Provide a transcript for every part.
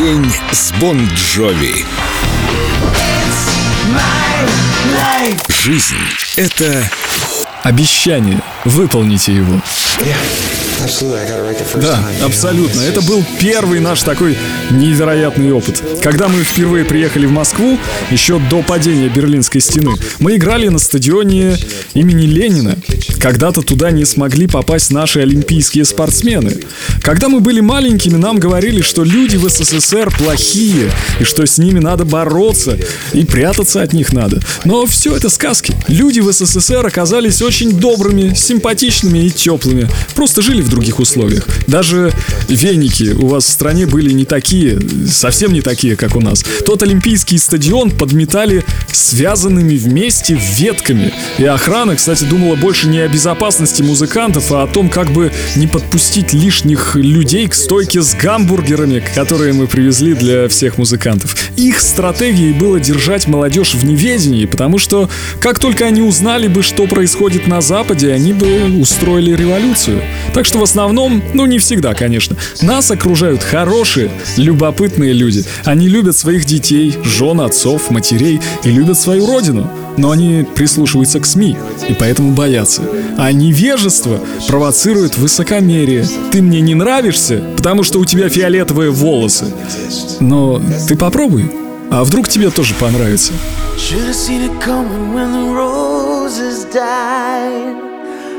День с Бон Джови. Жизнь — это Обещание. Выполните его. Да, абсолютно. Это был первый наш такой невероятный опыт. Когда мы впервые приехали в Москву, еще до падения Берлинской стены, мы играли на стадионе имени Ленина. Когда-то туда не смогли попасть наши олимпийские спортсмены. Когда мы были маленькими, нам говорили, что люди в СССР плохие, и что с ними надо бороться, и прятаться от них надо. Но все это сказки. Люди в СССР оказались очень добрыми, симпатичными и теплыми. Просто жили в других условиях. Даже веники у вас в стране были не такие, совсем не такие, как у нас. Тот олимпийский стадион подметали связанными вместе ветками. И охрана, кстати, думала больше не о безопасности музыкантов, а о том, как бы не подпустить лишних людей к стойке с гамбургерами, которые мы привезли для всех музыкантов. Их стратегией было держать молодежь в неведении, потому что как только они узнали бы, что происходит на Западе, они бы устроили революцию. Так что в основном, ну не всегда, конечно, нас окружают хорошие, любопытные люди. Они любят своих детей, жен, отцов, матерей и любят свою родину. Но они прислушиваются к СМИ и поэтому боятся. А невежество провоцирует высокомерие. Ты мне не нравишься, потому что у тебя фиолетовые волосы. Но ты попробуй, а вдруг тебе тоже понравится. Should've seen it coming when the roses died.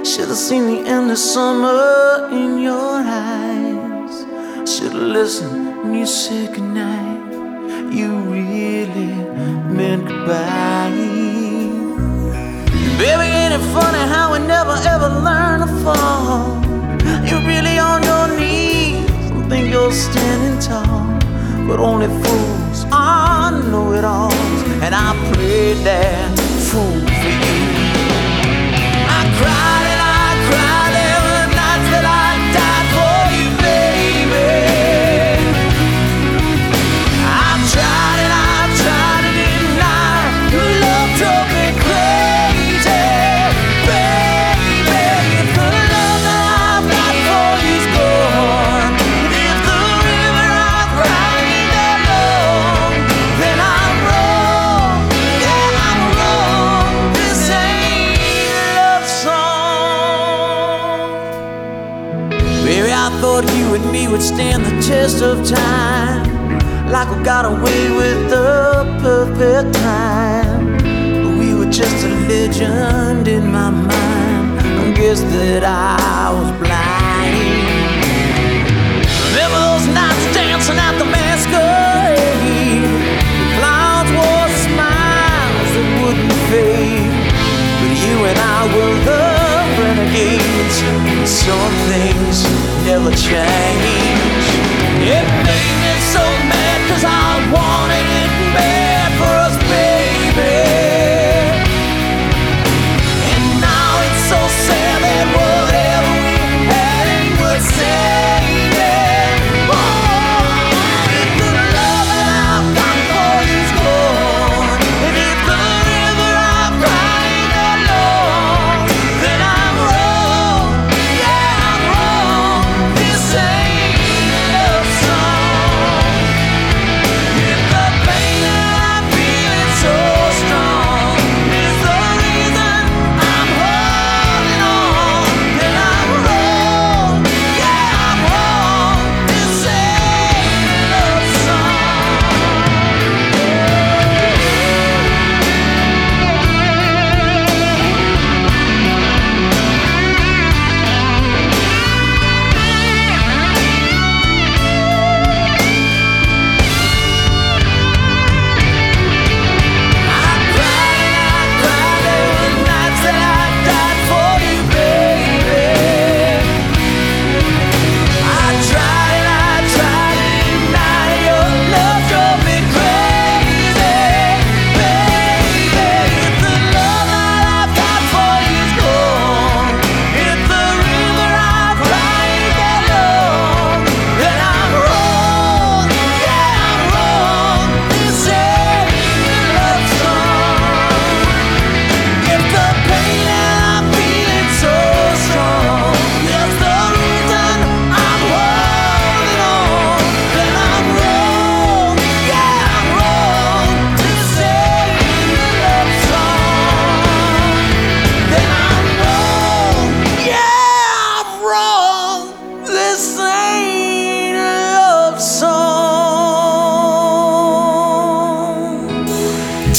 Should've seen the end of summer in your eyes. Should've listened when you said goodnight. You really meant goodbye. Baby, ain't it funny how we never ever learn to fall? You're really on your knees and think you're standing tall. But only fools are know it alls. And I prayed that thought you and me would stand the test of time. Like we got away with the perfect time. But we were just a legend in my mind. I guess that I was blind. Remember those nights dancing at the masquerade? The clouds wore smiles that wouldn't fade. But you and I were the renegades. Some things never change. It made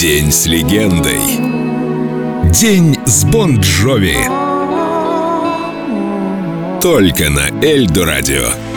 День с легендой. День с Бон Джови. Только на Эльдо радио.